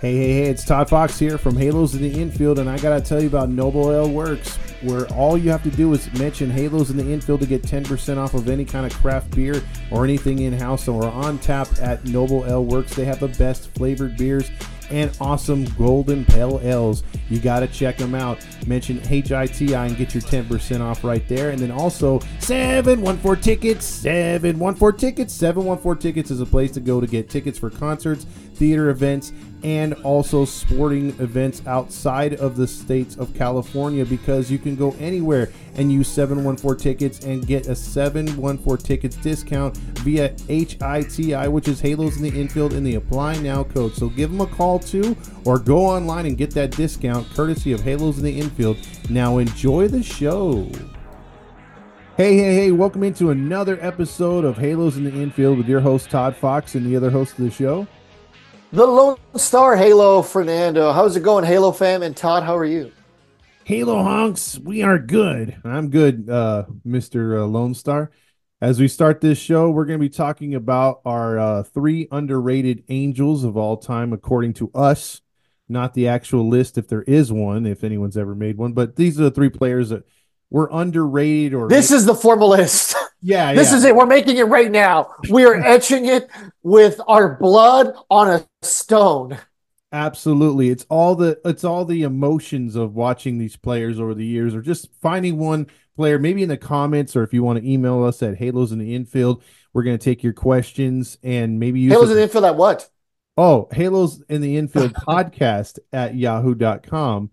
Hey, hey, hey, it's Todd Fox here from Halos in the Infield, and I gotta tell you about Noble Ale Works, where all you have to do is mention Halos in the Infield to get 10% off of any kind of craft beer or anything in house. We're on tap at Noble Ale Works. They have the best flavored beers and awesome golden pale ales. You got to check them out. Mention HITI and get your 10% off right there. And then also 714 Tickets, 714 Tickets. 714 Tickets is a place to go to get tickets for concerts, theater events, and also sporting events outside of the states of California because you can go anywhere and use 714 tickets and get a 714 tickets discount via HITI, which is Halos in the Infield in the Apply Now code. So give them a call too or go online and get that discount courtesy of Halos in the Infield. Now enjoy the show. Hey, hey, hey, welcome into another episode of Halos in the Infield with your host Todd Fox and the other host of the show. The Lone Star Halo Fernando. How's it going, Halo fam? And Todd, how are you? Halo honks, we are good. I'm good, uh, Mr. Uh, Lone Star. As we start this show, we're going to be talking about our uh, three underrated angels of all time, according to us, not the actual list, if there is one, if anyone's ever made one. But these are the three players that were underrated or. This is the formal list. Yeah, this yeah. is it. We're making it right now. We are etching it with our blood on a stone. Absolutely. It's all the it's all the emotions of watching these players over the years or just finding one player maybe in the comments or if you want to email us at halos in the infield we're going to take your questions and maybe use Halos in the infield at what? oh halos in the infield podcast at yahoo.com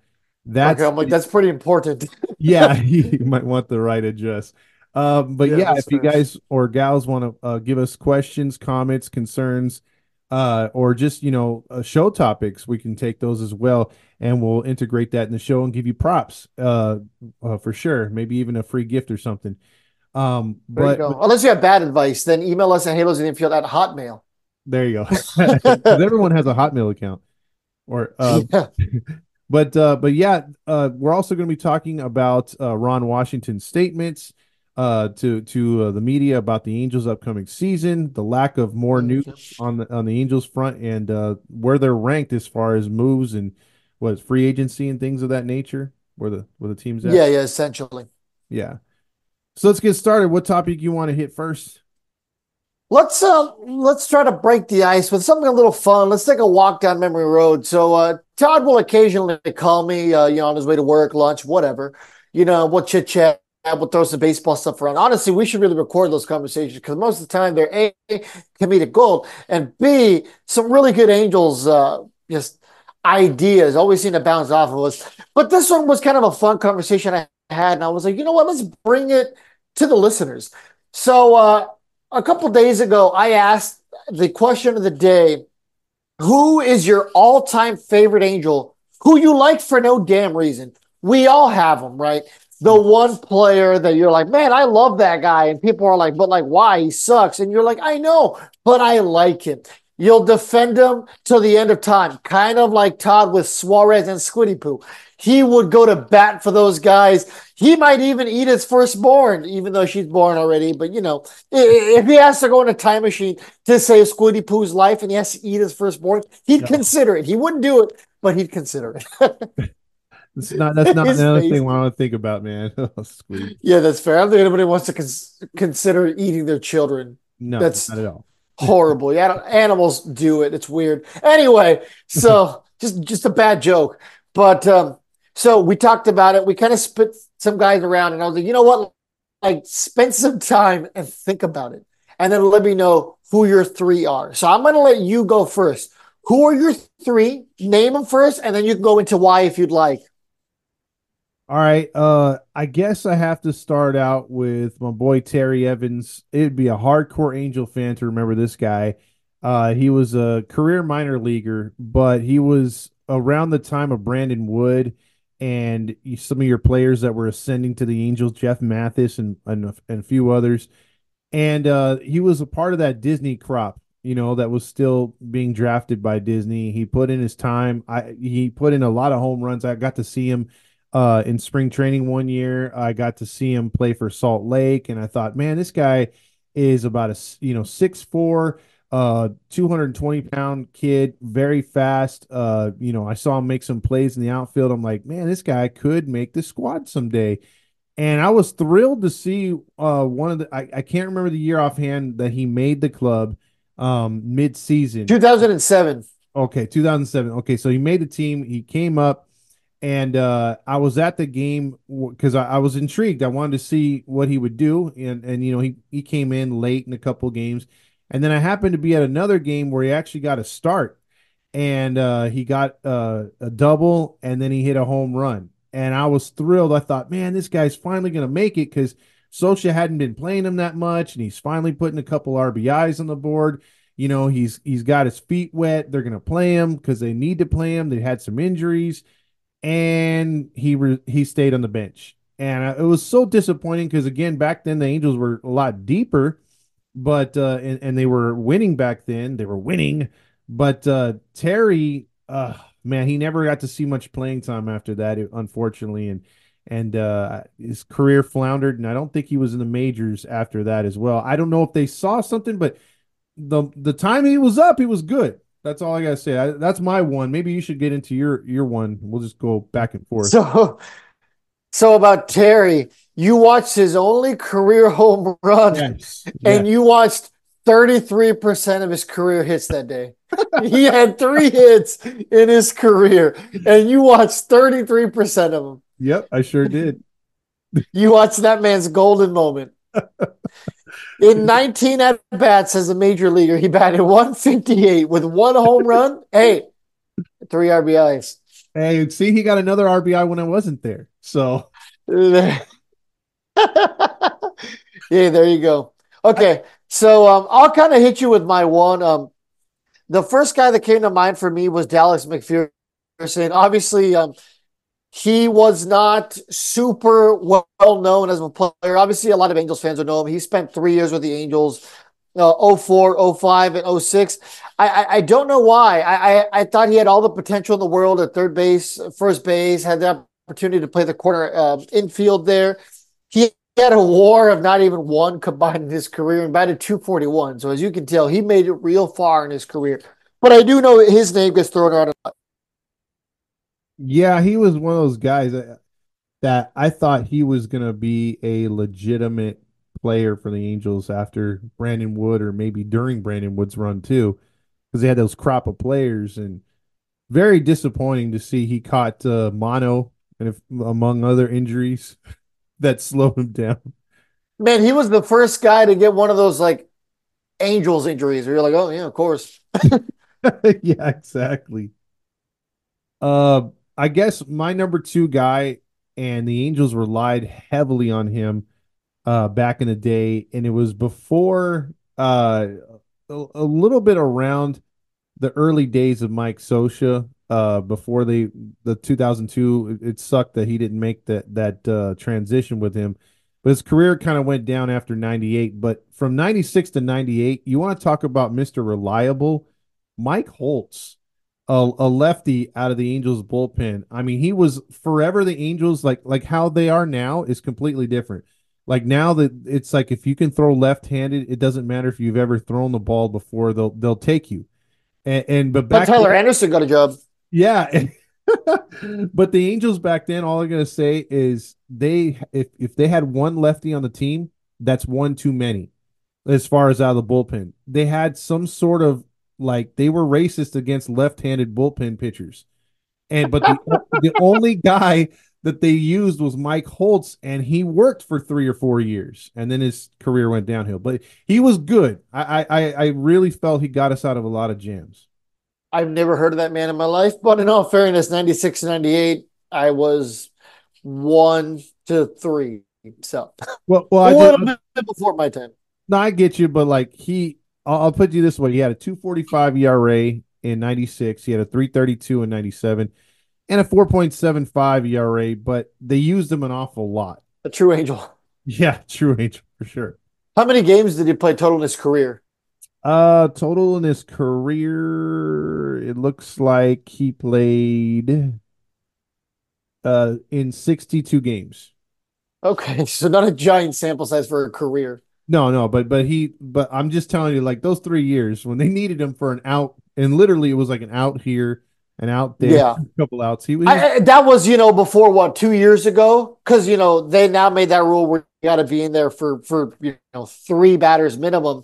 that's okay, I'm like, that's pretty important. yeah you might want the right address um, but Yeah, yeah, if you guys or gals want to uh, give us questions, comments, concerns, uh, or just you know uh, show topics, we can take those as well, and we'll integrate that in the show and give you props uh, uh, for sure. Maybe even a free gift or something. Um, There you but, Unless you have bad advice, then email us at halos in the infield at hotmail. there you go. everyone has a Hotmail account, or uh, yeah. But uh, but yeah, uh, we're also going to be talking about uh, Ron Washington's statements uh, to to uh, the media about the Angels' upcoming season, the lack of more news on the on the Angels front, and uh, where they're ranked as far as moves and what free agency and things of that nature. Where the where the teams at? yeah, yeah, essentially. yeah. So let's get started. What topic you want to hit first? Let's uh let's try to break the ice with something a little fun. Let's take a walk down memory road. So uh Todd will occasionally call me uh you know on his way to work, lunch, whatever. You know, we'll chit chat, we'll throw some baseball stuff around. Honestly, we should really record those conversations because most of the time they're A comedic gold and B some really good angels uh just ideas always seem to bounce off of us. But this one was kind of a fun conversation I had, and I was like, you know what, let's bring it to the listeners. So uh a couple days ago, I asked the question of the day Who is your all time favorite angel who you like for no damn reason? We all have them, right? The one player that you're like, man, I love that guy. And people are like, but like, why? He sucks. And you're like, I know, but I like him. You'll defend him till the end of time, kind of like Todd with Suarez and Squiddy Poo. He would go to bat for those guys. He might even eat his firstborn, even though she's born already. But you know, if he has to go in a time machine to save Squiddy Poo's life and he has to eat his firstborn, he'd consider it. He wouldn't do it, but he'd consider it. It's not that's not another face. thing I want to think about, man. Oh, yeah, that's fair. I don't think anybody wants to cons- consider eating their children. No, That's- not at all. Horrible. Yeah, animals do it. It's weird. Anyway, so just just a bad joke. But um, so we talked about it. We kind of spit some guys around, and I was like, you know what? Like, spend some time and think about it, and then let me know who your three are. So I'm gonna let you go first. Who are your three? Name them first, and then you can go into why if you'd like. All right. Uh, I guess I have to start out with my boy Terry Evans. It'd be a hardcore Angel fan to remember this guy. Uh, he was a career minor leaguer, but he was around the time of Brandon Wood and some of your players that were ascending to the Angels, Jeff Mathis and and, a- and a few others. And uh, he was a part of that Disney crop, you know, that was still being drafted by Disney. He put in his time. I he put in a lot of home runs. I got to see him uh, in spring training one year. I got to see him play for Salt Lake, and I thought, man, this guy is about a you know six four, Uh, 220 pound kid, very fast. Uh, you know, I saw him make some plays in the outfield. I'm like, man, this guy could make the squad someday. And I was thrilled to see uh one of the I, I can't remember the year offhand that he made the club um mid season. 2007. Okay, 2007. Okay, so he made the team. He came up, and uh, I was at the game because I, I, was intrigued. I wanted to see what he would do, and and you know he he came in late in a couple games, and then I happened to be at another game where he actually got a start, and uh, he got uh, a double, and then he hit a home run, and I was thrilled. I thought, man, this guy's finally to make it because Scioscia hadn't been playing him that much, and he's finally putting a couple RBIs on the board you know, he's he's got his feet wet. They're to play him because they need to play him. They had some injuries, and he re- he stayed on the bench. And uh, it was so disappointing because again, back then the Angels were a lot deeper, but uh, and, and they were winning back then. They were winning, but uh, Terry, uh, man, he never got to see much playing time after that, unfortunately, and and uh, his career floundered. And I don't think he was in the majors after that as well. I don't know if they saw something, but the the time he was up, he was good. That's all I gotta say. I, that's my one. Maybe you should get into your your one. We'll just go back and forth. So, so about Terry, you watched his only career home run, yes. and yes. you watched thirty three percent of his career hits that day. he had three hits in his career, and you watched thirty three percent of them. Yep, I sure did. you watched that man's golden moment. In 19 at bats as a major leaguer, he batted 158 with one home run. Hey, three RBIs. Hey, see, he got another RBI when I wasn't there. So, yeah, there you go. Okay, so um, I'll kind of hit you with my one. Um, the first guy that came to mind for me was Dallas McPherson. Obviously, um, he was not super well known as a player. Obviously, a lot of Angels fans would know him. He spent three years with the Angels, uh, 04, 05, and 06. I, I, I don't know why. I, I, I, thought he had all the potential in the world at third base, first base, had the opportunity to play the corner uh, infield there. He had a war of not even one combined in his career and batted 241. So, as you can tell, he made it real far in his career. But I do know his name gets thrown around a lot. Yeah, he was one of those guys that, that I thought he was going to be a legitimate player for the Angels after Brandon Wood or maybe during Brandon Wood's run too, because they had those crop of players and very disappointing to see he caught uh, mono and if, among other injuries that slowed him down. Man, he was the first guy to get one of those like Angels injuries where you're like, oh yeah, of course. yeah, exactly. Uh, I guess my number two guy, and the Angels relied heavily on him uh, back in the day, and it was before uh, a, a, little bit around the early days of Mike Scioscia. Uh, before they the 2002, it, it sucked that he didn't make that that uh, transition with him. But his career kind of went down after 98. But from 96 to 98, you want to talk about Mr. Reliable, Mike Holtz a, a lefty out of the Angels bullpen. I mean, he was forever the Angels like like how they are now is completely different. Like now that it's like if you can throw left-handed, it doesn't matter if you've ever thrown the ball before. They'll they'll take you. And, and but back but Tyler to, Anderson got a job. Yeah. but the Angels back then, all I'm gonna say is they if if they had one lefty on the team, that's one too many as far as out of the bullpen. They had some sort of like they were racist against left-handed bullpen pitchers. And but the, the only guy that they used was Mike Holtz, and he worked for three or four years, and then his career went downhill. But he was good. I I I really felt he got us out of a lot of jams. I've never heard of that man in my life, but in all fairness, 96 98, I was one to three. So well, well, little bit before my time. No, I get you, but like he I'll, I'll put you this way: he had a 2.45 ERA in '96. He had a 3.32 in '97, and a 4.75 ERA. But they used him an awful lot. A true angel. Yeah, true angel for sure. How many games did he play total in his career? Uh, total in his career, it looks like he played uh in 62 games. Okay, so not a giant sample size for a career. No, no, but but he but I'm just telling you, like those three years when they needed him for an out, and literally it was like an out here and out there, Yeah. a couple outs. He was I, that was, you know, before what, two years ago? Because, you know, they now made that rule where you got to be in there for, for, you know, three batters minimum,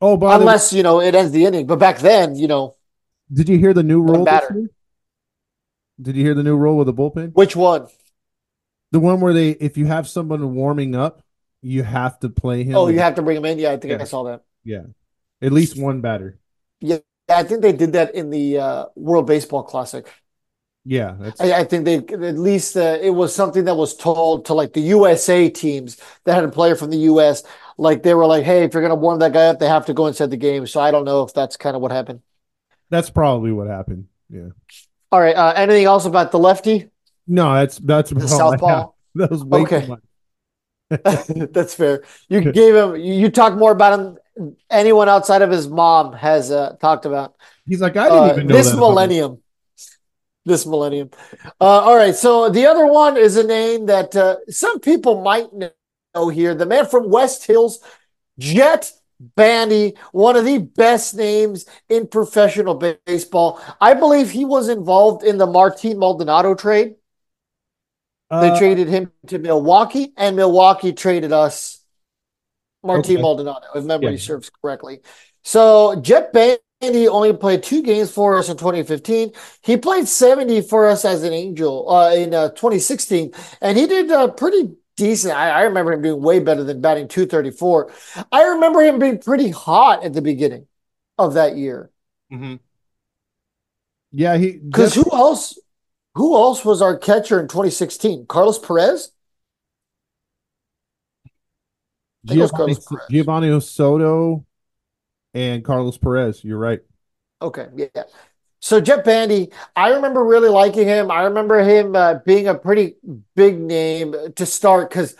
oh, by the unless, you know, it ends the inning. But back then, you know, did you hear the new rule? this batter. year? Did you hear the new rule with the bullpen? which one? The one where they, if you have someone warming up, you have to play him. Oh, you have to bring him in? Yeah, I think Yeah. I saw that. yeah, at least one batter. Yeah, I think they did that in the uh, World Baseball Classic. Yeah, I, I think they at least uh, it was something that was told to like the USA teams that had a player from the US. Like they were like, hey, if you're gonna warm that guy up, they have to go inside the game. So I don't know if that's kind of what happened. that's probably what happened. Yeah. All right. Uh, anything else about the lefty, No, that's that's the about all I have. southpaw? That was way Okay. too much. that's fair. You gave him. You, talk more about him. Anyone outside of his mom has uh, talked about. He's like, I didn't Uh, even know this him. millennium. This millennium. Uh, all right. So the other one is a name that uh, some people might know here. The man from West Hills, Jett Bandy, one of the best names in professional baseball. I believe he was involved in the Martin Maldonado trade. They Uh, traded him to Milwaukee, and Milwaukee traded us Martin Okay. Maldonado, if memory Yeah. serves correctly. So Jett Bandy only played two games for us in 2015. He played 70 for us as an Angel uh, in uh, 2016, and he did uh, pretty decent. I, I remember him doing way better than batting 234. I remember him being pretty hot at the beginning of that year. mhm. Yeah, he Because who else? Who else was our catcher in 2016? Carlos Perez. Geovany, Perez. Geovany Soto and Carlos Perez. You're right. Okay, yeah. So Jeff Bandy, I remember really liking him. I remember him uh, being a pretty big name to start because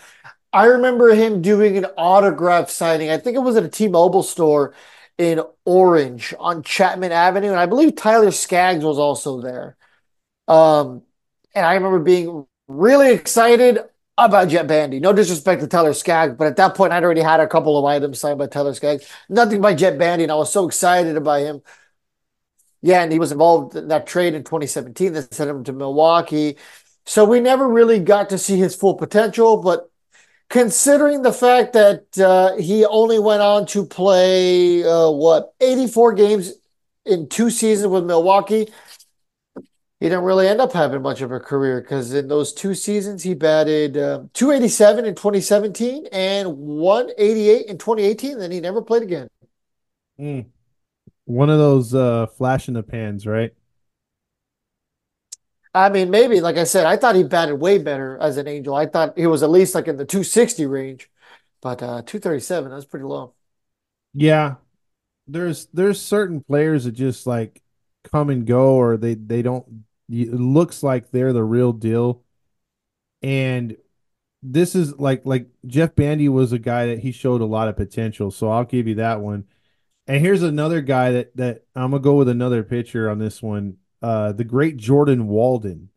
I remember him doing an autograph signing. I think it was at a T-Mobile store in Orange on Chapman Avenue, and I believe Tyler Skaggs was also there. Um, and I remember being really excited about Jett Bandy. No disrespect to Tyler Skaggs, but at that point, I'd already had a couple of items signed by Tyler Skaggs. Nothing by Jett Bandy, and I was so excited about him. Yeah, and he was involved in that trade in 2017 that sent him to Milwaukee. So we never really got to see his full potential, but considering the fact that uh, he only went on to play uh, what 84 games in two seasons with Milwaukee, he didn't really end up having much of a career because in those two seasons he batted um 287 in 2017 and 188 in 2018. Then he never played again. Mm. One of those uh, flash in the pans, right? I mean, maybe like I said, I thought he batted way better as an Angel. I thought he was at least like in the 260 range, but uh, 237 that's pretty low. Yeah. There's there's certain players that just like come and go, or they they don't. It looks like they're the real deal, and this is like like Jeff Bandy was a guy that he showed a lot of potential. So I'll give you that one. And here's another guy that that I'm gonna go with another pitcher on this one. Uh, the great Jordan Walden,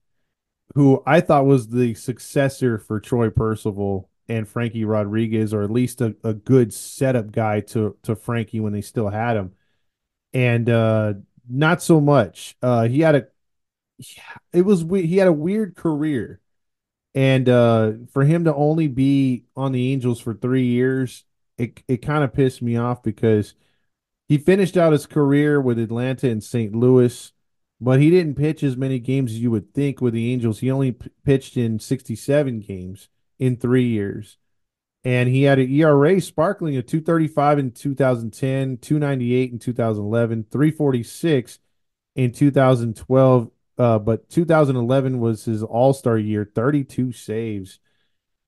who I thought was the successor for Troy Percival and Frankie Rodriguez, or at least a, a good setup guy to to Frankie when they still had him. And uh, not so much. Uh, he had a it was we- he had a weird career. And uh, for him to only be on the Angels for three years, it it kind of pissed me off because he finished out his career with Atlanta and St. Louis, but he didn't pitch as many games as you would think with the Angels. He only p- pitched in 67 games in three years. And he had an ERA sparkling of 235 in 2010, 298 in 2011, 346 in 2012. Uh, but 2011 was his all star year, 32 saves.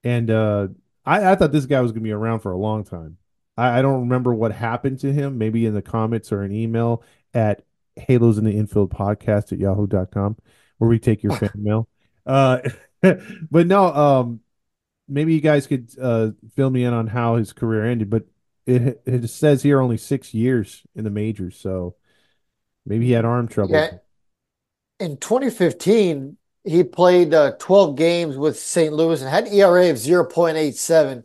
And uh, I, I thought this guy was going to be around for a long time. I, I don't remember what happened to him, maybe in the comments or an email at halos in the infield podcast at yahoo.com where we take your fan mail. Uh, but no, um, maybe you guys could uh, fill me in on how his career ended, but it, it says here only six years in the majors. So maybe he had arm trouble. Yeah. In 2015, he played uh, 12 games with St. Louis and had an ERA of 0.87.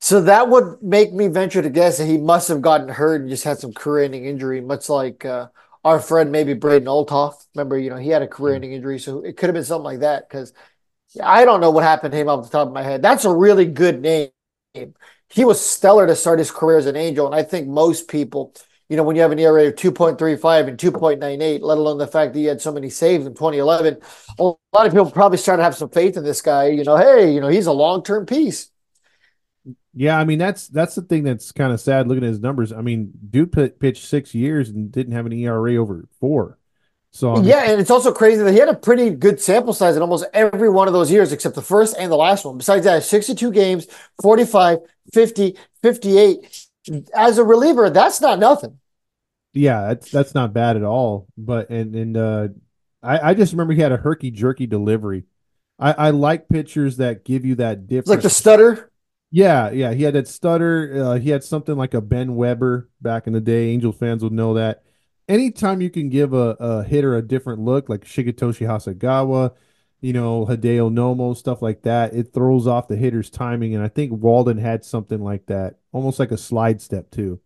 So that would make me venture to guess that he must have gotten hurt and just had some career-ending injury, much like uh, our friend maybe Braden Olthoff. Remember, you know, he had a career-ending injury, so it could have been something like that. Because I don't know what happened to him off the top of my head. That's a really good name. He was stellar to start his career as an Angel, and I think most people, you know, when you have an ERA of 2.35 and 2.98, let alone the fact that he had so many saves in 2011, a lot of people probably started to have some faith in this guy. You know, hey, you know, he's a long-term piece. Yeah, I mean that's that's the thing that's kind of sad looking at his numbers. I mean, dude pitched six years and didn't have an ERA over four. So I mean, yeah, and it's also crazy that he had a pretty good sample size in almost every one of those years except the first and the last one. Besides that, 62 games, 45, 50, 58. As a reliever, that's not nothing. Yeah, that's that's not bad at all. But and and uh I, I just remember he had a herky jerky delivery. I, I like pitchers that give you that different like the stutter. Yeah, yeah, he had that stutter. Uh, he had something like a Ben Weber back in the day. Angel fans would know that. Anytime you can give a, a hitter a different look, like Shigetoshi Hasegawa, you know, Hideo Nomo, stuff like that, it throws off the hitter's timing. And I think Walden had something like that, almost like a slide step too.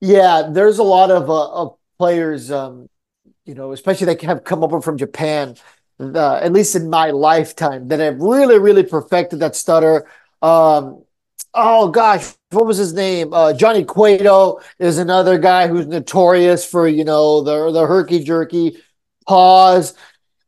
Yeah, there's a lot of, uh, of players, um, you know, especially that have come over from Japan uh, at least in my lifetime, that have really, really perfected that stutter. Um, oh gosh, what was his name? Uh, Johnny Cueto is another guy who's notorious for you know the the herky jerky pause.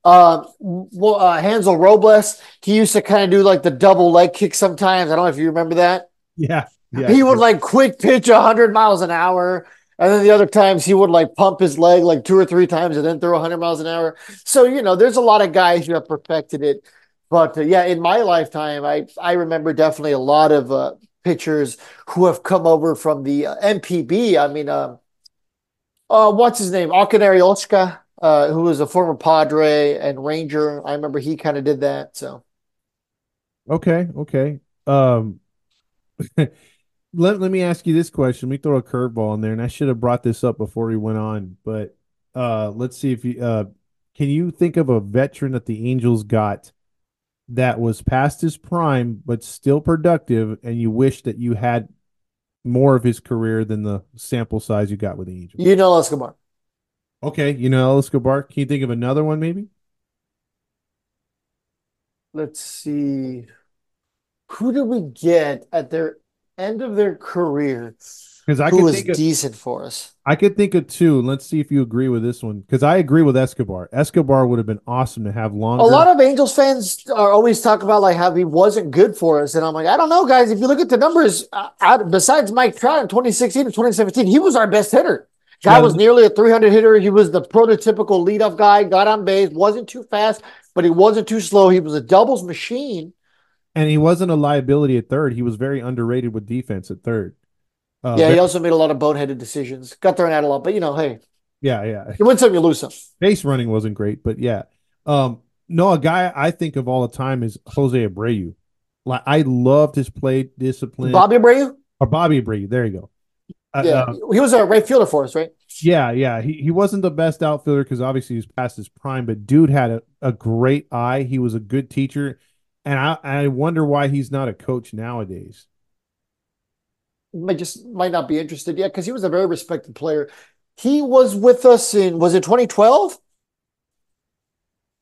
Uh, well, uh, Hansel Robles, he used to kind of do like the double leg kick sometimes. I don't know if you remember that. Yeah, yeah. He would like quick pitch 100 miles an hour. And then the other times he would like pump his leg like two or three times and then throw 100 miles an hour. So, you know, there's a lot of guys who have perfected it. But uh, yeah, in my lifetime, I, I remember definitely a lot of uh, pitchers who have come over from the uh, NPB. I mean, uh, uh, what's his name? Akinori Otsuka, uh, who was a former Padre and Ranger. I remember he kind of did that. So, okay, okay. Um, let, let me ask you this question. Let me throw a curveball in there, and I should have brought this up before we went on, but uh, let's see if you uh, can you think of a veteran that the Angels got that was past his prime but still productive, and you wish that you had more of his career than the sample size you got with the Angels? Yunel Escobar. Okay, Yunel Escobar. Can you think of another one, maybe? Let's see. Who did we get at their end of their career because I who was decent for us. I could think of two. Let's see if you agree with this one because I agree with Escobar. Escobar would have been awesome to have longer. A lot of Angels fans are always talk about like how he wasn't good for us, and I'm like, I don't know, guys. If you look at the numbers, uh, besides Mike Trout in 2016 and 2017, he was our best hitter. Guy was nearly a 300 hitter. He was the prototypical leadoff guy. Got on base, wasn't too fast, but he wasn't too slow. He was a doubles machine and he wasn't a liability at third. He was very underrated with defense at third. Uh, yeah, he also made a lot of boneheaded decisions. Got thrown out a lot, but you know, hey. Yeah, yeah. You win some, you lose some. Base running wasn't great, but yeah. Um, no, a guy I think of all the time is Jose Abreu. Like I loved his play discipline. Bobby Abreu? Or Bobby Abreu. There you go. Uh, yeah, uh, he was a right fielder for us, right? Yeah, yeah. He he wasn't the best outfielder because obviously he's past his prime, but dude had a, a great eye. He was a good teacher and I, I wonder why he's not a coach nowadays. Might just might not be interested yet because he was a very respected player. He was with us in was it 2012?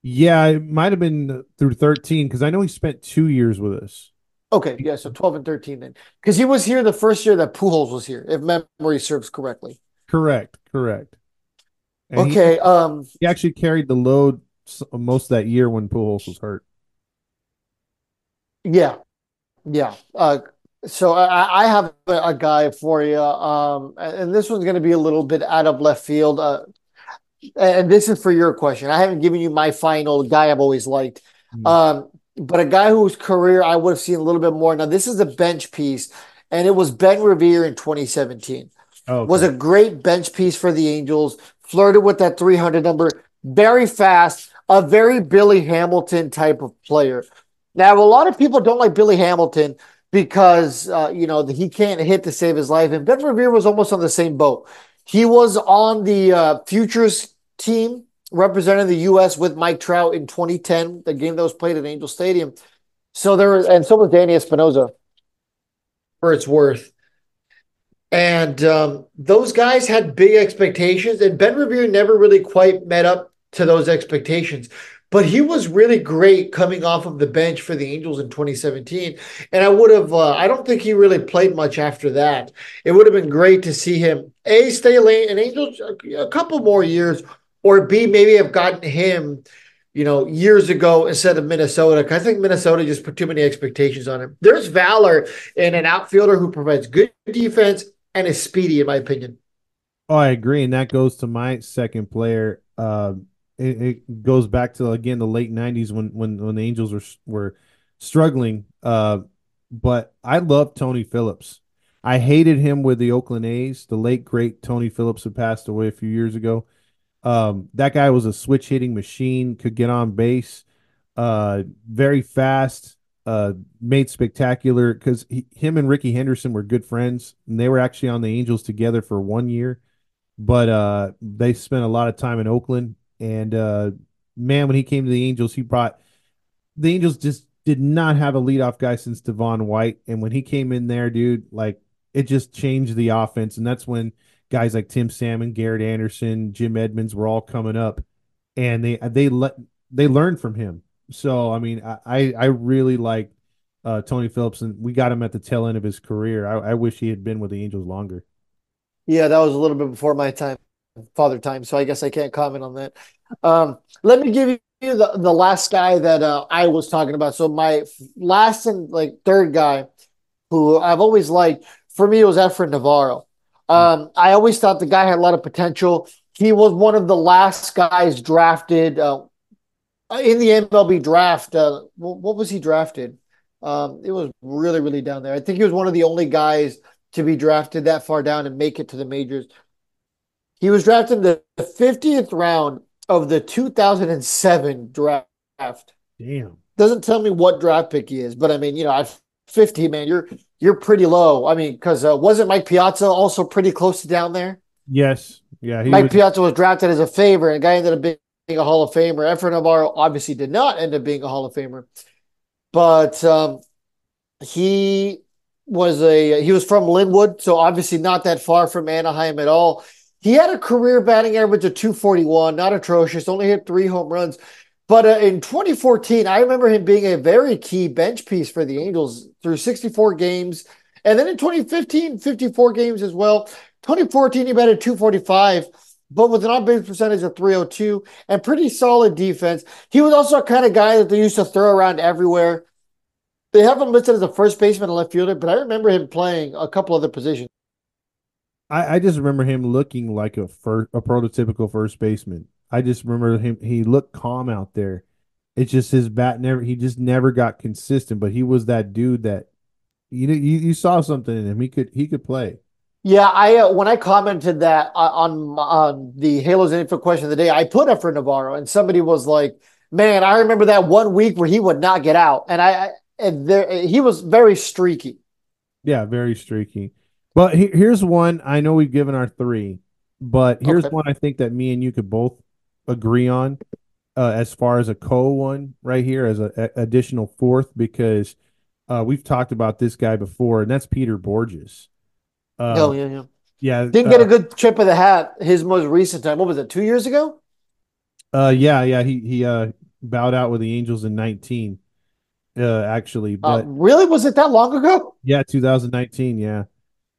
Yeah, it might have been through 13 because I know he spent two years with us. Okay, yeah, so 12 and 13 then. Because he was here the first year that Pujols was here, if memory serves correctly. Correct, correct. And okay, he, um he actually carried the load most of that year when Pujols was hurt. Yeah, yeah. Uh, so I, I have a, a, guy for you, um, and this one's going to be a little bit out of left field. Uh, and this is for your question. I haven't given you my final guy I've always liked, mm. um, but a guy whose career I would have seen a little bit more. Now this is a bench piece, and it was Ben Revere in 2017. Okay. Was a great bench piece for the Angels. Flirted with that 300 number, very fast, a very Billy Hamilton type of player. Now, a lot of people don't like Billy Hamilton because uh, you know he can't hit to save his life, and Ben Revere was almost on the same boat. He was on the uh, futures team representing the U.S. with Mike Trout in 2010, the game that was played at Angel Stadium. So there was, and so was Danny Espinosa, for its worth. And um, those guys had big expectations, and Ben Revere never really quite met up to those expectations. But he was really great coming off of the bench for the Angels in 2017. And I would have, uh, I don't think he really played much after that. It would have been great to see him, A, stay late and Angels a couple more years, or B, maybe have gotten him, you know, years ago instead of Minnesota. I think Minnesota just put too many expectations on him. There's valor in an outfielder who provides good defense and is speedy, in my opinion. Oh, I agree, and that goes to my second player. Uh, it, it, goes back to again the late '90s when when when the Angels were were struggling. Uh, but I love Tony Phillips. I hated him with the Oakland A's. The late great Tony Phillips had passed away a few years ago. Um, that guy was a switch hitting machine. Could get on base. Uh, very fast uh, made spectacular because him and Rickey Henderson were good friends, and they were actually on the Angels together for one year. But uh, they spent a lot of time in Oakland, and uh, man, when he came to the Angels, he brought the Angels just did not have a leadoff guy since Devon White, and when he came in there, dude, like it just changed the offense, and that's when guys like Tim Salmon, Garrett Anderson, Jim Edmonds were all coming up, and they they let they learned from him so I mean, I I really like uh, Tony Phillips, and we got him at the tail end of his career. I, I wish he had been with the Angels longer. Yeah, that was a little bit before my time, father time. So I guess I can't comment on that. Um, let me give you the, the last guy that uh, I was talking about. So my last and like third guy, who I've always liked, for me was Efren Navarro. Um, I always thought the guy had a lot of potential. He was one of the last guys drafted. Uh, in the MLB draft, uh, what was he drafted? Um, it was really, really down there. I think he was one of the only guys to be drafted that far down and make it to the majors. He was drafted in the 50th round of the 2007 draft. Damn. Doesn't tell me what draft pick he is, but I mean, you know, at 50, man, you're you're pretty low. I mean, because uh, wasn't Mike Piazza also pretty close to down there? Yes. Yeah. Mike was... Piazza was drafted as a favorite. A guy ended up being a Hall of Famer. Efren Navarro obviously did not end up being a Hall of Famer, but um, he was a he was from Lynwood, so obviously not that far from Anaheim at all. He had a career batting average of 241, not atrocious, only hit three home runs. But uh, in 2014, I remember him being a very key bench piece for the Angels through 64 games. And then in 2015, 54 games as well. 2014, he batted 245 but with an on base percentage of 302 and pretty solid defense. He was also a kind of guy that they used to throw around everywhere. They have him listed as a first baseman and left fielder, but I remember him playing a couple other positions. I, I just remember him looking like a first, a prototypical first baseman. I just remember him. He looked calm out there. It's just his bat never. He just never got consistent. But he was that dude that you know you, you saw something in him. He could he could play. Yeah, I uh, when I commented that uh, on on the Halos info question of the day, I put up for Navarro, and somebody was like, "Man, I remember that one week where he would not get out," and I, I and there he was very streaky. Yeah, very streaky. But he, here's one I know we've given our three, but here's okay. one I think that me and you could both agree on uh, as far as a co one right here as a, a additional fourth because uh, we've talked about this guy before, and that's Peter Bourjos. Uh, oh yeah, yeah. Yeah, didn't uh, get a good trip of the hat. His most recent time, what was it? Two years ago. Uh, yeah, yeah. He he uh bowed out with the Angels in nineteen. Uh, actually, but really, was it that long ago? Yeah, 2019. Yeah,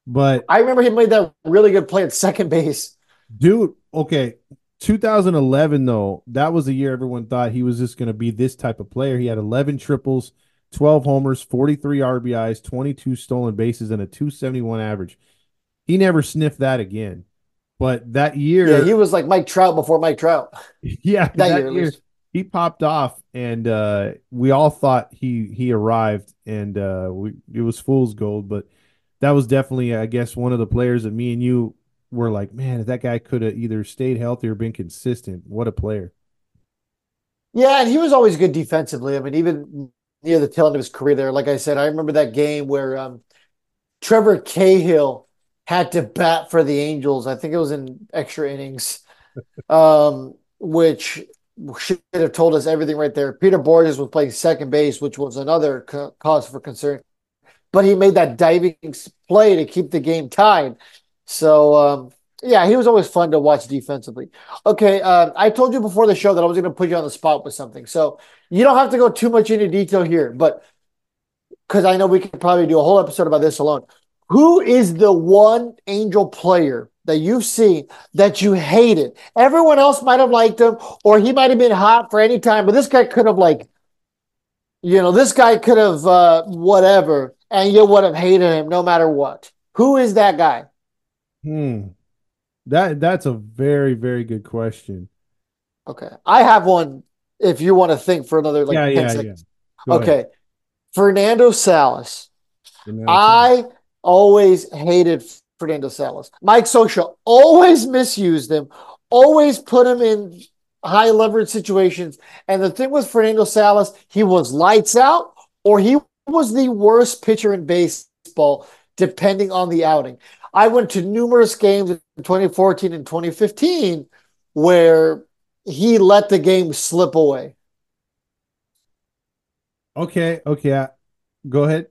but I remember he made that really good play at second base. Dude, okay, 2011 though, that was the year everyone thought he was just going to be this type of player. He had 11 triples, 12 homers, 43 RBIs, 22 stolen bases, and a 271 average. He never sniffed that again. But that year, yeah, he was like Mike Trout before Mike Trout. Yeah, that, that year, year he popped off, and uh, we all thought he he arrived, and uh, we it was fool's gold. But that was definitely, I guess, one of the players that me and you were like, man, if that guy could have either stayed healthy or been consistent, what a player. Yeah, and he was always good defensively. I mean, even near the tail end of his career there, like I said, I remember that game where um, Trevor Cahill had to bat for the Angels. I think it was in extra innings, um, which should have told us everything right there. Peter Bourjos was playing second base, which was another ca- cause for concern. But he made that diving play to keep the game tied. So um, yeah, he was always fun to watch defensively. Okay, uh, I told you before the show that I was going to put you on the spot with something, so you don't have to go too much into detail here, but because I know we could probably do a whole episode about this alone. Who is the one Angel player that you've seen that you hated? Everyone else might have liked him, or he might have been hot for any time, but this guy could have like, you know, this guy could have uh, whatever, and you would have hated him no matter what. Who is that guy? Hmm. That that's a very very good question. Okay, I have one. If you want to think for another like yeah, 10 yeah, seconds. yeah. Go okay, ahead. Fernando Salas. Fernando I always hated Fernando Salas. Mike Scioscia always misused him, always put him in high leverage situations. And the thing with Fernando Salas, he was lights out or he was the worst pitcher in baseball, depending on the outing. I went to numerous games in 2014 and 2015 where he let the game slip away. Okay, okay. Uh, go ahead.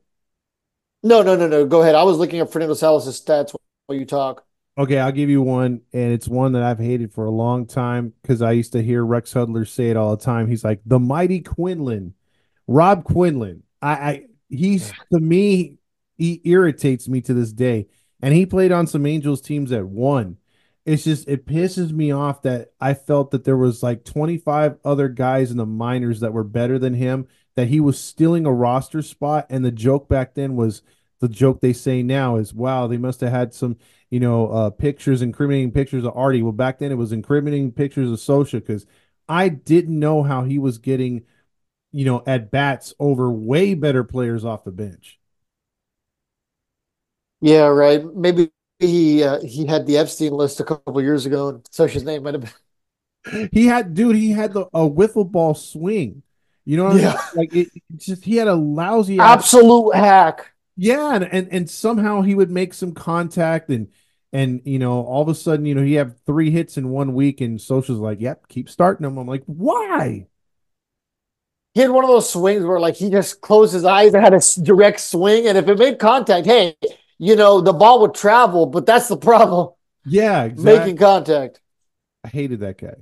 No, no, no, no. Go ahead. I was looking at Fernando Salas' stats while you talk. Okay, I'll give you one, and it's one that I've hated for a long time because I used to hear Rex Hudler say it all the time. He's like the mighty Quinlan, Rob Quinlan. I, I he's to me, he irritates me to this day, and he played on some Angels teams that won. It's just it pisses me off that I felt that there was like 25 other guys in the minors that were better than him, that he was stealing a roster spot, and the joke back then was the joke they say now is, wow, they must have had some you know, uh, pictures, incriminating pictures of Artie. Well, back then it was incriminating pictures of Scioscia because I didn't know how he was getting, you know, at bats over way better players off the bench. Yeah, right. Maybe he uh, he had the Epstein list a couple years ago, and Scioscia's name might have been. He had, dude, he had the a wiffle ball swing. You know what Yeah. I mean? Like it, just he had a lousy Absolute hack. Yeah, and, and and somehow he would make some contact and and you know all of a sudden you know he had three hits in one week and Scioscia's like, yep, keep starting them. I'm like, why? He had one of those swings where like he just closed his eyes and had a direct swing, and if it made contact, hey, you know the ball would travel, but that's the problem, Yeah, exactly. making contact. I hated that guy.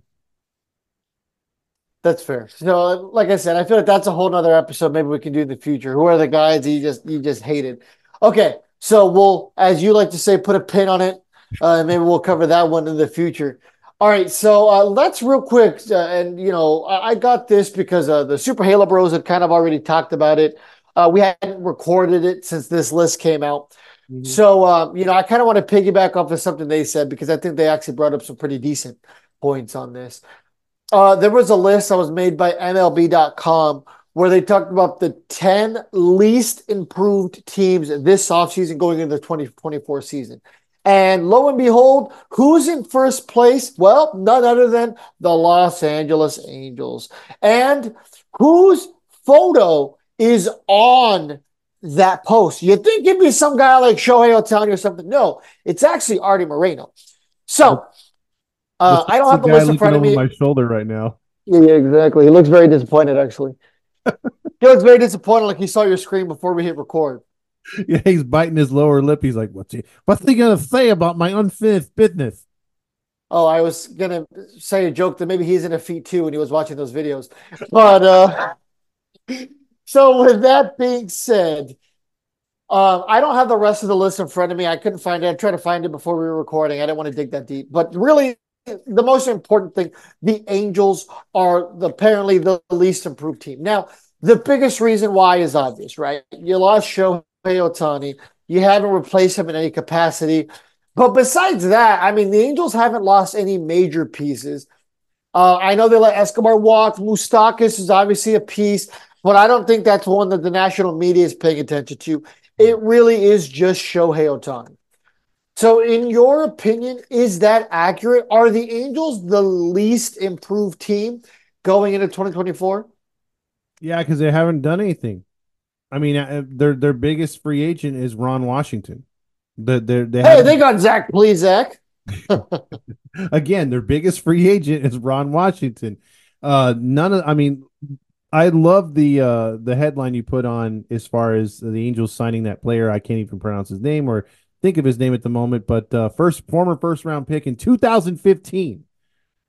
That's fair. So, like I said, I feel like that's a whole nother episode. Maybe we can do in the future. Who are the guys you just you just hated? Okay, so we'll, as you like to say, put a pin on it. Uh, and maybe we'll cover that one in the future. All right, so uh, let's real quick, uh, and you know, I, I got this because uh, the Super Halo Bros had kind of already talked about it. Uh, we hadn't recorded it since this list came out. So, um, you know, I kind of want to piggyback off of something they said because I think they actually brought up some pretty decent points on this. Uh, there was a list that was made by MLB.com where they talked about the 10 least improved teams this offseason going into the 2024 season. And lo and behold, who's in first place? Well, none other than the Los Angeles Angels. And whose photo is on that post? You'd think it'd be some guy like Shohei Ohtani or something. No, it's actually Artie Moreno. So uh, I don't have the list in front of me. my shoulder right now. Yeah, yeah, exactly. He looks very disappointed, actually. he looks very disappointed, like he saw your screen before we hit record. Yeah, he's biting his lower lip. He's like, "What's he? What's he gonna say about my unfinished business?" Oh, I was gonna say a joke that maybe he's in a feet too when he was watching those videos. But uh so with that being said, um, I don't have the rest of the list in front of me. I couldn't find it. I tried to find it before we were recording. I didn't want to dig that deep. But really, the most important thing, the Angels are apparently the least improved team. Now, the biggest reason why is obvious, right? You lost Shohei Ohtani. You haven't replaced him in any capacity. But besides that, I mean, the Angels haven't lost any major pieces. Uh, I know they let Escobar walk. Moustakas is obviously a piece, but I don't think that's one that the national media is paying attention to. It really is just Shohei Ohtani. So, in your opinion, is that accurate? Are the Angels the least improved team going into 2024? Yeah, because they haven't done anything. I mean, uh, their their biggest free agent is Ron Washington. The, they they Hey, they got Zach Plesac. again, their biggest free agent is Ron Washington. uh, none of. I mean, I love the uh the headline you put on as far as the Angels signing that player. I can't even pronounce his name or think of his name at the moment, but uh, first former first round pick in 2015.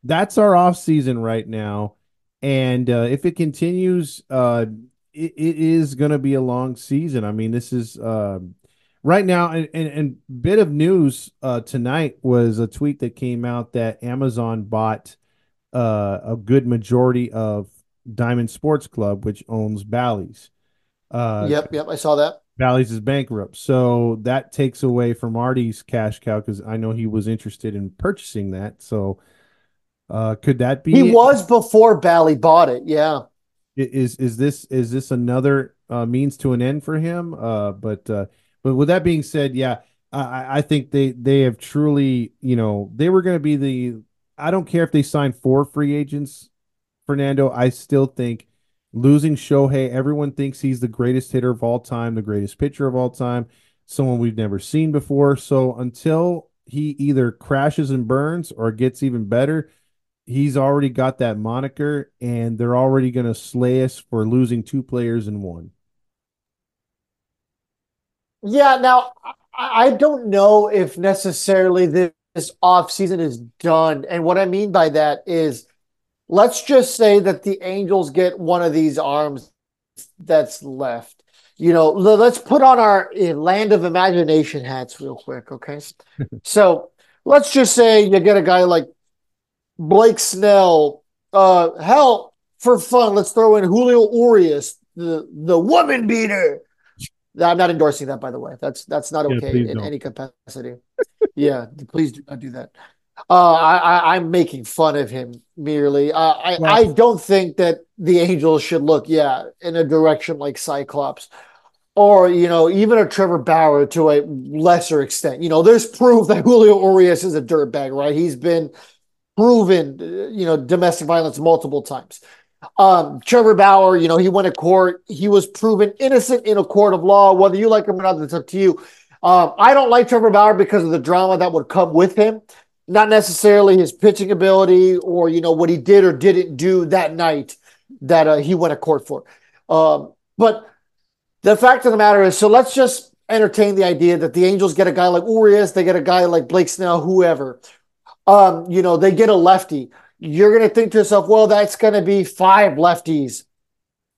That's our off season right now, and uh, if it continues, uh, it, it is going to be a long season. I mean, this is uh, right now, and, and, and bit of news uh, tonight was a tweet that came out that Amazon bought uh, a good majority of Diamond Sports Club, which owns Bally's. Uh, yep, yep, I saw that. Bally's is bankrupt, so that takes away from Artie's cash cow because I know he was interested in purchasing that. So, uh, could that be? He was before Bally bought it. Yeah. Is is this is this another uh, means to an end for him? Uh, but uh, but with that being said, yeah, I, I think they they have truly, you know, they were going to be the. I don't care if they sign four free agents Fernando, I still think losing Shohei, everyone thinks he's the greatest hitter of all time, the greatest pitcher of all time, someone we've never seen before. So until he either crashes and burns or gets even better, he's already got that moniker, and they're already going to slay us for losing two players in one. Yeah, now I don't know if necessarily this offseason is done. And what I mean by that is let's just say that the Angels get one of these arms that's left. You know, let's put on our eh, land of imagination hats real quick, okay? so let's just say you get a guy like Blake Snell. Uh, hell, for fun, let's throw in Julio Urias, the the woman beater. I'm not endorsing that, by the way. That's that's not okay yeah, in don't. any capacity. yeah, please do not do that. Uh, I, am making fun of him merely. Uh, I, I don't think that the Angels should look, yeah, in a direction like Cyclops, or you know, even a Trevor Bauer to a lesser extent. You know, there's proof that Julio Urias is a dirtbag, right? He's been proven, you know, domestic violence multiple times. Um, Trevor Bauer, you know, he went to court. He was proven innocent in a court of law. Whether you like him or not, that's up to you. Um, I don't like Trevor Bauer because of the drama that would come with him not necessarily his pitching ability or you know what he did or didn't do that night that uh, he went to court for. Um, but the fact of the matter is, so let's just entertain the idea that the Angels get a guy like Urias, they get a guy like Blake Snell, whoever. Um, you know, they get a lefty. You're going to think to yourself, well, that's going to be five lefties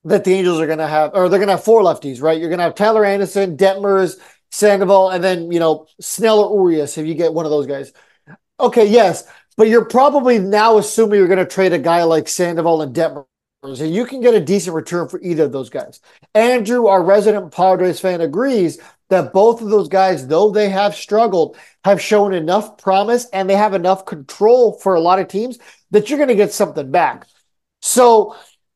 that the Angels are going to have, or they're going to have four lefties, right? You're going to have Tyler Anderson, Detmers, Sandoval, and then, you know, Snell or Urias if you get one of those guys. Okay, yes, but you're probably now assuming you're going to trade a guy like Sandoval and Detmers, and you can get a decent return for either of those guys. Andrew, our resident Padres fan, agrees that both of those guys, though they have struggled, have shown enough promise and they have enough control for a lot of teams that you're going to get something back. So,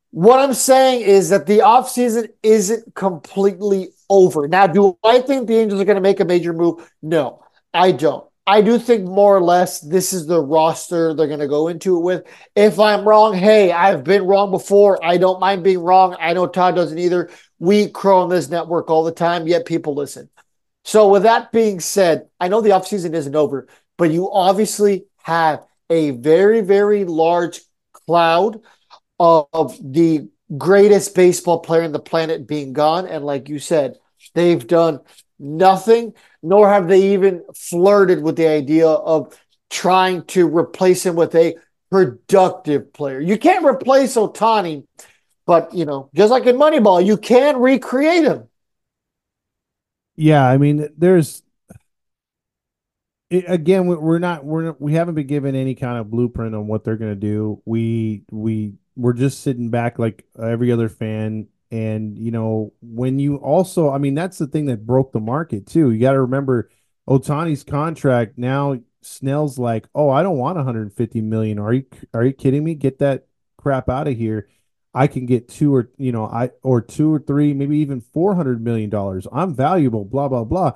what I'm saying is that the offseason isn't completely over. Now, do I think the Angels are going to make a major move? No, I don't. I do think more or less this is the roster they're going to go into it with. If I'm wrong, hey, I've been wrong before. I don't mind being wrong. I know Todd doesn't either. We crow on this network all the time, yet people listen. So, with that being said, I know the offseason isn't over, but you obviously have a very, very large cloud of the greatest baseball player in the planet being gone. And like you said, they've done nothing nor have they even flirted with the idea of trying to replace him with a productive player. You can't replace Ohtani, but you know, just like in Moneyball, you can recreate him. Yeah, I mean, there's it, again, we're not we're not, we haven't been given any kind of blueprint on what they're going to do. We we we're just sitting back like every other fan and, you know, when you also, I mean, that's the thing that broke the market too. You got to remember Ohtani's contract now. Snell's like, oh, I don't want 150 million. Are you are you kidding me? Get that crap out of here. I can get two or you know I or two or three, maybe even 400 million dollars. I'm valuable. Blah blah blah.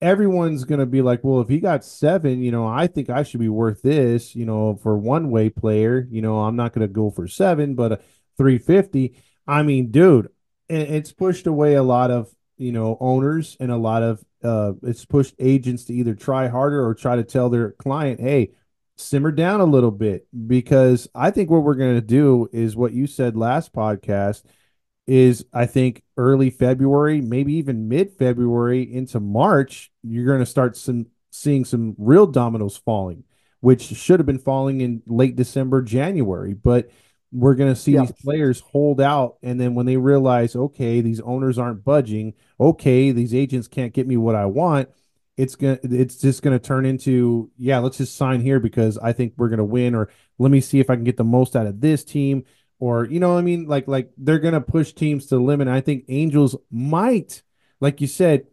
Everyone's gonna be like, well, if he got seven, you know, I think I should be worth this. You know, for one way player, you know, I'm not gonna go for seven, but a 350 I mean, dude, it's pushed away a lot of you know owners and a lot of uh, it's pushed agents to either try harder or try to tell their client, hey, simmer down a little bit. Because I think what we're going to do is what you said last podcast is I think early February, maybe even mid February into March, you're going to start some seeing some real dominoes falling, which should have been falling in late December, January, but we're going to see yeah. these players hold out and then when they realize okay these owners aren't budging okay these agents can't get me what i want it's going to it's just going to turn into yeah let's just sign here because i think we're going to win or let me see if i can get the most out of this team or you know what i mean? Like like they're going to push teams to the limit i think angels might like you said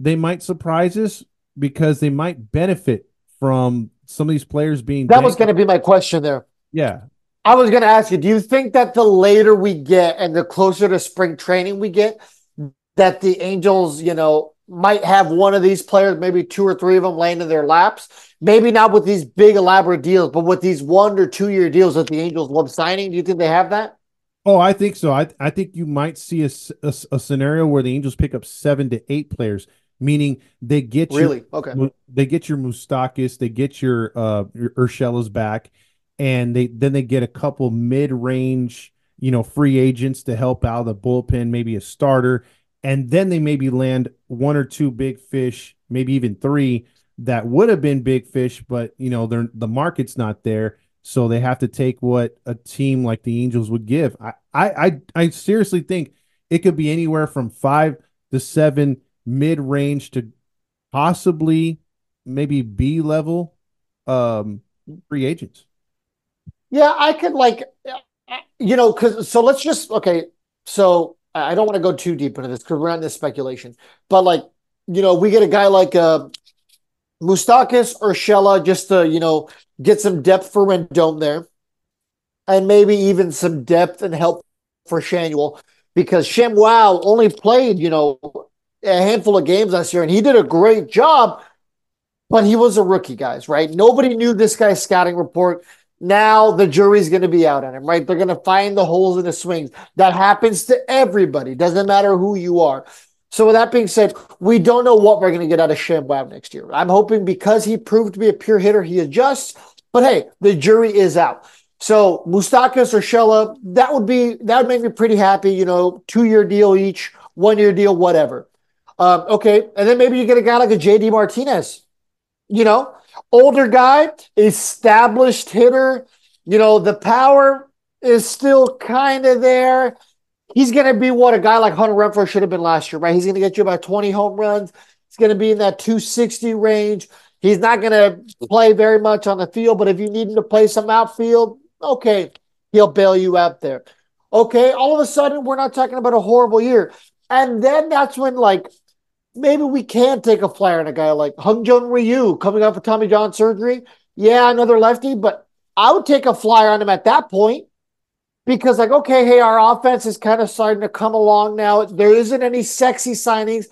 they might surprise us because they might benefit from some of these players being that was going to be my question there. Yeah I was going to ask you, do you think that the later we get and the closer to spring training we get, that the Angels, you know, might have one of these players, maybe two or three of them laying in their laps? Maybe not with these big elaborate deals, but with these one or two year deals that the Angels love signing. Do you think they have that? Oh, I think so. I, I think you might see a, a, a scenario where the Angels pick up seven to eight players, meaning they get really your, okay. They get your Moustakas, they get your uh your Urshela's back, and they then they get a couple mid-range, you know, free agents to help out the bullpen, maybe a starter, and then they maybe land one or two big fish, maybe even three that would have been big fish, but you know, they're the market's not there. So they have to take what a team like the Angels would give. I, I, I, seriously think it could be anywhere from five to seven mid range to possibly maybe B level um, free agents. Yeah, I could like, you know, because so let's just okay. So I don't want to go too deep into this because we're not in this speculation, but like, you know, we get a guy like uh, Moustakas or Shella just to you know get some depth for Rendon there, and maybe even some depth and help for Schanuel because ShamWow only played you know a handful of games last year and he did a great job, but he was a rookie, guys. Right? Nobody knew this guy's scouting report. Now the jury's going to be out on him, right? They're going to find the holes in the swings. That happens to everybody. Doesn't matter who you are. So with that being said, we don't know what we're going to get out of ShamWow next year. I'm hoping because he proved to be a pure hitter, he adjusts. But hey, the jury is out. So Moustakas or Shella, that would be that would make me pretty happy. You know, two year deal each, one year deal, whatever. Um, okay, and then maybe you get a guy like a JD Martinez. You know, older guy, established hitter. You know, the power is still kind of there. He's going to be what a guy like Hunter Renfroe should have been last year, right? He's going to get you about 20 home runs. He's going to be in that 260 range. He's not going to play very much on the field, but if you need him to play some outfield, okay, he'll bail you out there. Okay, all of a sudden, we're not talking about a horrible year. And then that's when, like, maybe we can take a flyer on a guy like Hyun-Jin Ryu coming off of Tommy John surgery. Yeah, another lefty, but I would take a flyer on him at that point because, like, okay, hey, our offense is kind of starting to come along now. There isn't any sexy signings,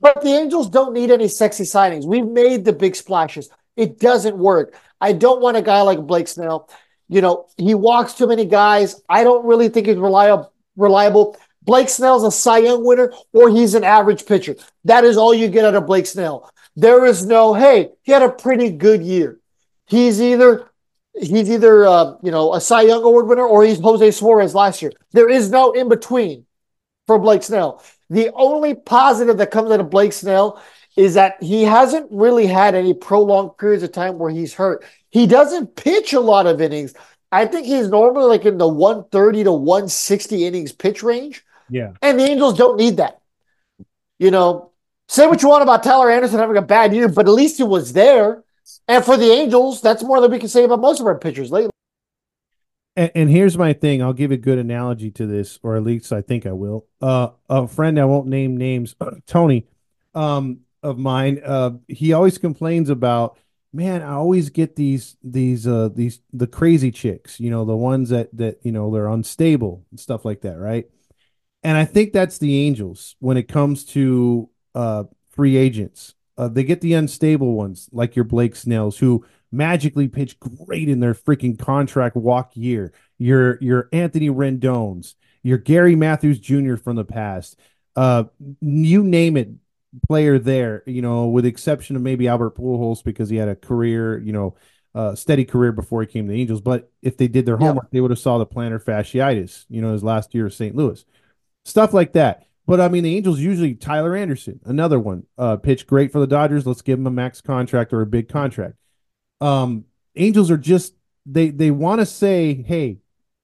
but the Angels don't need any sexy signings. We've made the big splashes. It doesn't work. I don't want a guy like Blake Snell. You know, he walks too many guys. I don't really think he's reliable. Reliable. Blake Snell's a Cy Young winner or he's an average pitcher. That is all you get out of Blake Snell. There is no, hey, he had a pretty good year. He's either he's either uh, you know a Cy Young award winner or he's Jose Suarez last year. There is no in between for Blake Snell. The only positive that comes out of Blake Snell is that he hasn't really had any prolonged periods of time where he's hurt. He doesn't pitch a lot of innings. I think he's normally like in the 130 to 160 innings pitch range. Yeah. And the Angels don't need that. You know, say what you want about Tyler Anderson having a bad year, but at least he was there. And for the Angels, that's more than we can say about most of our pitchers lately. And, and, here's my thing. I'll give a good analogy to this, or at least I think I will. Uh, a friend I won't name names, Tony, um, of mine. Uh, he always complains about, man. I always get these these uh these the crazy chicks. You know, the ones that that you know they're unstable and stuff like that, right? And I think that's the Angels when it comes to uh, free agents. Uh, they get the unstable ones, like your Blake Snells, who magically pitch great in their freaking contract walk year. Your your Anthony Rendon's, your Gary Matthews Jr. from the past. Uh, you name it, player there. You know, with exception of maybe Albert Pujols because he had a career. You know, uh, steady career before he came to the Angels. But if they did their homework, they would have saw the plantar fasciitis, you know, his last year of St. Louis, stuff like that. But I mean, the Angels usually Tyler Anderson, another one, uh, pitched great for the Dodgers. Let's give him a max contract or a big contract. Um, Angels are just they they want to say, hey,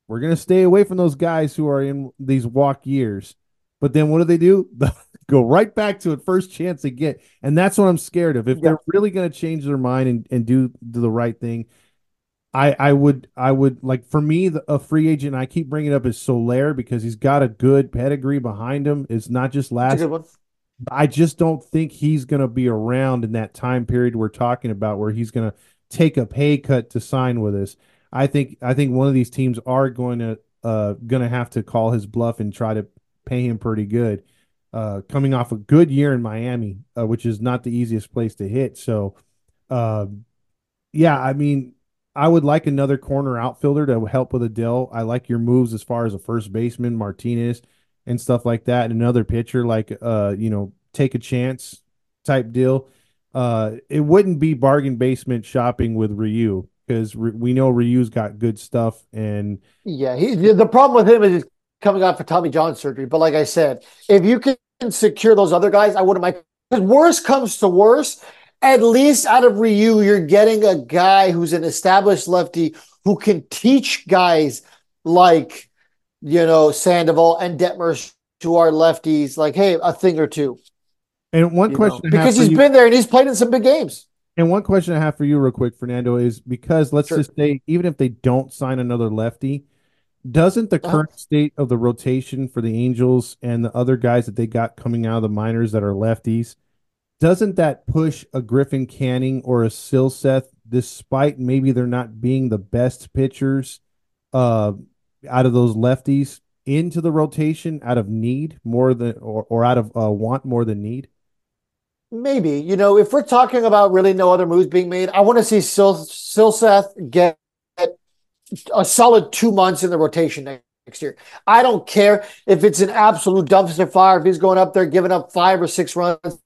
we're gonna stay away from those guys who are in these walk years. But then what do they do? Go right back to it first chance they get, and that's what I'm scared of. If they're really gonna change their mind and, and do do the right thing, I I would I would like for me the, a free agent. I keep bringing up is Soler because he's got a good pedigree behind him. It's not just last. I just don't think he's going to be around in that time period we're talking about where he's going to take a pay cut to sign with us. I think I think one of these teams are going to uh going to have to call his bluff and try to pay him pretty good. Uh, coming off a good year in Miami, uh, which is not the easiest place to hit. So, uh, yeah, I mean, I would like another corner outfielder to help with Adell. I like your moves as far as a first baseman, Martinez, and stuff like that. And another pitcher, like uh, you know, take a chance type deal. Uh, it wouldn't be bargain basement shopping with Ryu because we know Ryu's got good stuff. And yeah, he the problem with him is he's coming off for Tommy John surgery. But like I said, if you can secure those other guys, I wouldn't mind. Because worst comes to worst, at least out of Ryu, you're getting a guy who's an established lefty who can teach guys like, you know, Sandoval and Detmers to our lefties, like, hey, a thing or two. And one you question because he's you, been there and he's played in some big games. And one question I have for you, real quick, Fernando, is because let's sure. just say, even if they don't sign another lefty, doesn't the uh-huh. current state of the rotation for the Angels and the other guys that they got coming out of the minors that are lefties doesn't that push a Griffin Canning or a Silseth, despite maybe they're not being the best pitchers uh, out of those lefties, into the rotation out of need more than or, or out of uh, want more than need? Maybe. You know, if we're talking about really no other moves being made, I want to see Sil- Silseth get a solid two months in the rotation next year. I don't care if it's an absolute dumpster fire, if he's going up there giving up five or six runs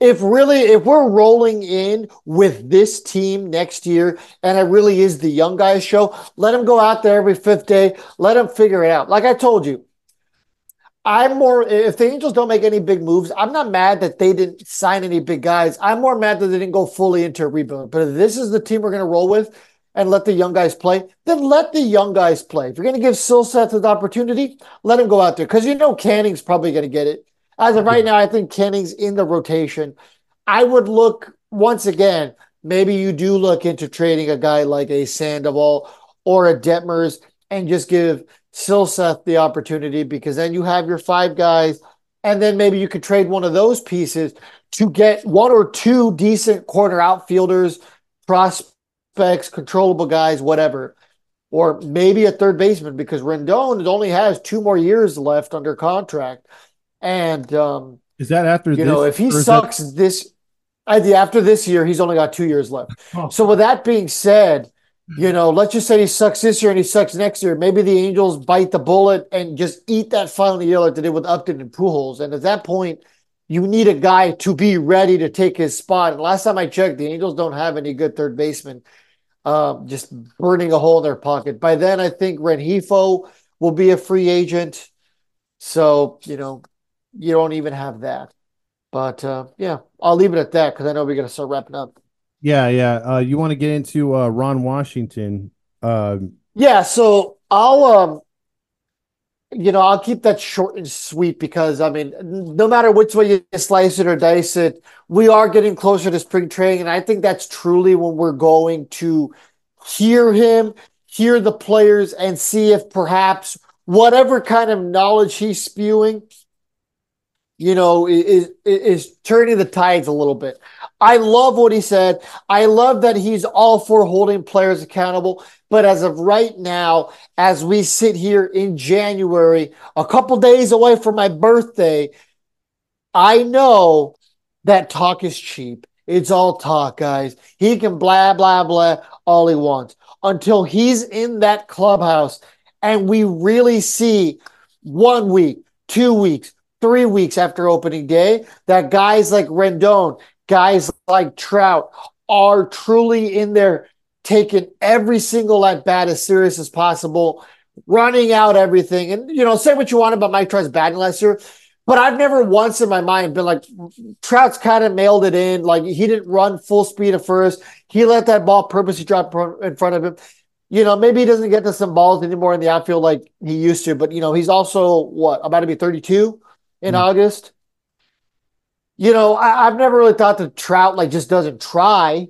if really if we're rolling in with this team next year and it really is the young guys show let them go out there every fifth day. Let them figure it out. Like i told you i'm more if the angels don't make any big moves i'm not mad that they didn't sign any big guys. I'm more mad that they didn't go fully into a rebuild but if this is the team we're going to roll with and let the young guys play, then let the young guys play. If you're going to give Silseth the opportunity, let him go out there. Because you know Canning's probably going to get it. As of right now, I think Canning's in the rotation. I would look once again. Maybe you do look into trading a guy like a Sandoval or a Detmers and just give Silseth the opportunity because then you have your five guys, and then maybe you could trade one of those pieces to get one or two decent corner outfielders, prospects, controllable guys, whatever. Or maybe a third baseman because Rendon only has two more years left under contract. And um, is that after you this, know if he sucks that... this after this year, he's only got two years left. Oh. So with that being said, you know, let's just say he sucks this year and he sucks next year. Maybe the Angels bite the bullet and just eat that final year like they did with Upton and Pujols. And at that point, you need a guy to be ready to take his spot. And last time I checked, the Angels don't have any good third baseman. Um, just burning a hole in their pocket. By then, I think Rengifo will be a free agent. So, you know, you don't even have that. But uh, yeah, I'll leave it at that because I know we're going to start wrapping up. Yeah, yeah. Uh, you want to get into uh, Ron Washington? Uh, yeah. So I'll, um, you know, I'll keep that short and sweet because I mean, no matter which way you slice it or dice it, we are getting closer to spring training, and I think that's truly when we're going to hear him, hear the players, and see if perhaps whatever kind of knowledge he's spewing you know, is is turning the tides a little bit. I love what he said. I love that he's all for holding players accountable. But as of right now, as we sit here in January, a couple days away from my birthday, I know that talk is cheap. It's all talk, guys. He can blah, blah, blah all he wants until he's in that clubhouse and we really see one week, two weeks, three weeks after opening day that guys like Rendon, guys like Trout are truly in there taking every single at bat as serious as possible, running out everything. And, you know, say what you want about Mike Trout's batting last year, but I've never once in my mind been like, Trout's kind of mailed it in. Like he didn't run full speed at first. He let that ball purposely drop in front of him. You know, maybe he doesn't get to some balls anymore in the outfield like he used to, but, you know, he's also, what, about to be 32 in mm. August? You know, I, have never really thought that Trout like just doesn't try.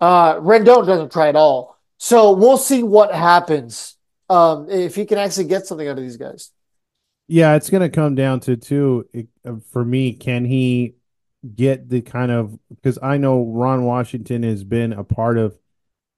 Uh, Rendon doesn't try at all. So we'll see what happens um, if he can actually get something out of these guys. Yeah, it's going to come down to too. Uh, for me, can he get the kind of because I know Ron Washington has been a part of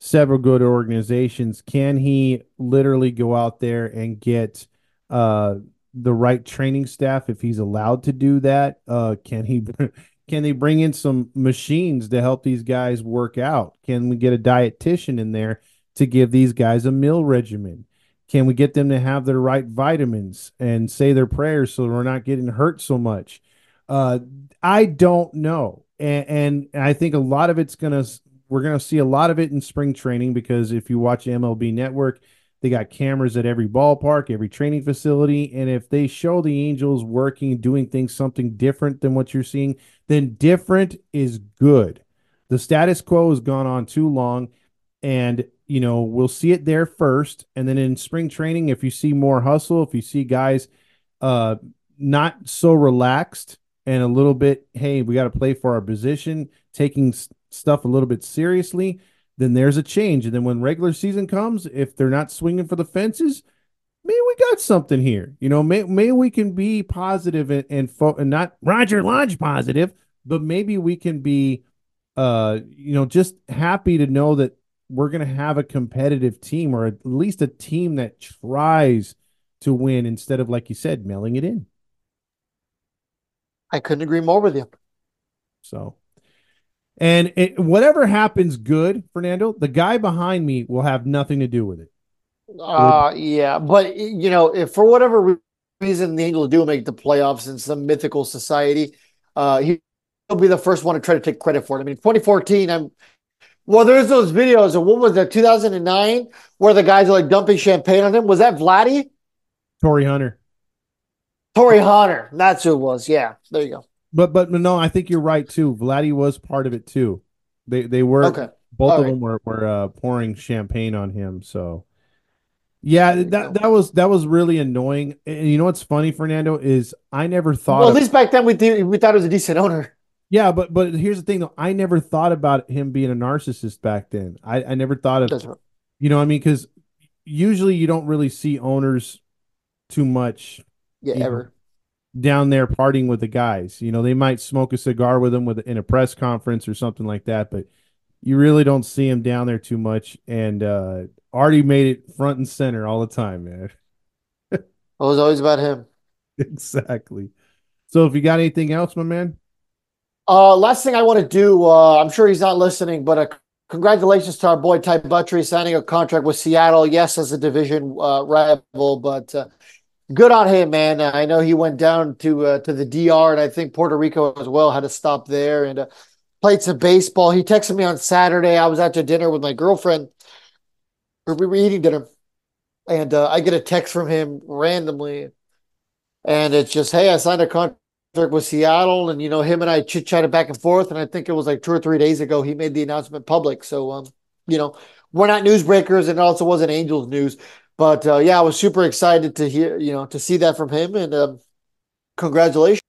several good organizations. Can he literally go out there and get uh, the right training staff if he's allowed to do that? Uh, can he can they bring in some machines to help these guys work out? Can we get a dietitian in there to give these guys a meal regimen? Can we get them to have their right vitamins and say their prayers so we're not getting hurt so much? Uh, I don't know, and, and I think a lot of it's gonna we're gonna see a lot of it in spring training because if you watch MLB Network, they got cameras at every ballpark, every training facility. And if they show the Angels working, doing things something different than what you're seeing, then different is good. The status quo has gone on too long. And, you know, we'll see it there first. And then in spring training, if you see more hustle, if you see guys uh, not so relaxed and a little bit, hey, we got to play for our position, taking stuff a little bit seriously, then there's a change. And then when regular season comes, if they're not swinging for the fences, maybe we got something here. You know, may, maybe we can be positive and and, fo- and not Roger Lodge positive, but maybe we can be, uh, you know, just happy to know that we're going to have a competitive team or at least a team that tries to win instead of, like you said, mailing it in. I couldn't agree more with you. So and it, whatever happens good, Fernando, the guy behind me will have nothing to do with it. Uh yeah, but you know, if for whatever reason the Angels do make the playoffs in some mythical society, uh he'll be the first one to try to take credit for it. I mean, 2014, I'm well, there's those videos of what was that 2009 where the guys are like dumping champagne on him. Was that Vladdy? Torii Hunter. Torii Hunter. That's who it was. Yeah. There you go. But but no, I think you're right too. Vladdy was part of it too. They they were okay. both All of right. them were were uh, pouring champagne on him. So yeah, that that was that was really annoying. And you know what's funny, Fernando, is I never thought. Well, at least back then we th- we thought it was a decent owner. Yeah, but but here's the thing though. I never thought about him being a narcissist back then. I I never thought of, right. you know, I mean, because usually you don't really see owners too much. Yeah, ever. Know, down there partying with the guys. You know, they might smoke a cigar with them with in a press conference or something like that, but you really don't see him down there too much. And uh Artie made it front and center all the time, man. it was always about him. Exactly. So if you got anything else, my man? Uh last thing I want to do, uh I'm sure he's not listening, but uh congratulations to our boy Ty Buttrey signing a contract with Seattle. Yes, as a division uh, rival, but uh, good on him, man. I know he went down to uh, to the DR and I think Puerto Rico as well. Had to stop there and uh, played some baseball. He texted me on Saturday. I was out to dinner with my girlfriend, or we were eating dinner, and uh, I get a text from him randomly, and it's just, "Hey, I signed a contract with Seattle," and you know, him and I chit chatted back and forth, and I think it was like two or three days ago he made the announcement public. So, um, you know, we're not newsbreakers, and it also wasn't Angels news. But uh, yeah, I was super excited to hear, you know, to see that from him, and um, congratulations.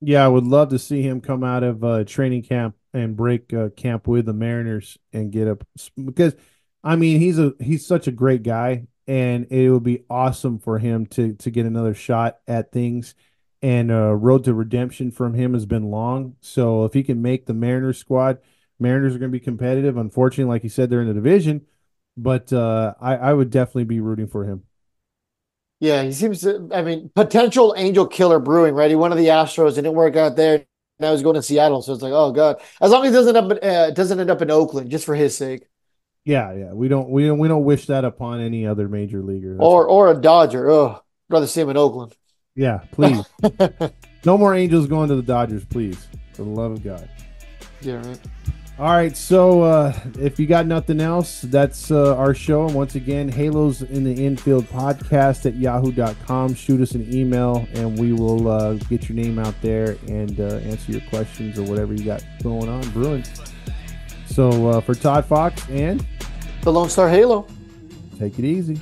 Yeah, I would love to see him come out of uh, training camp and break uh, camp with the Mariners and get up because, I mean, he's a he's such a great guy, and it would be awesome for him to to get another shot at things. And uh, road to redemption from him has been long, so if he can make the Mariners squad, Mariners are going to be competitive. Unfortunately, like you said, they're in the division but uh, I, I would definitely be rooting for him. Yeah, he seems to. I mean, potential angel killer brewing, right? He went to the Astros, didn't work out there. Now he's going to Seattle, so it's like, oh god. As long as he doesn't end up, uh, doesn't end up in Oakland, just for his sake. Yeah, yeah. We don't, we don't, we don't wish that upon any other major leaguer. That's or, or a Dodger. Oh, rather see him in Oakland. Yeah, please. no more Angels going to the Dodgers, please. For the love of God. Yeah, right. All right, so uh, if you got nothing else, that's uh, our show. And once again, Halos in the Infield podcast at yahoo.com. Shoot us an email and we will uh, get your name out there and uh, answer your questions or whatever you got going on brewing. So uh, for Todd Fox and The Lone Star Halo. take it easy.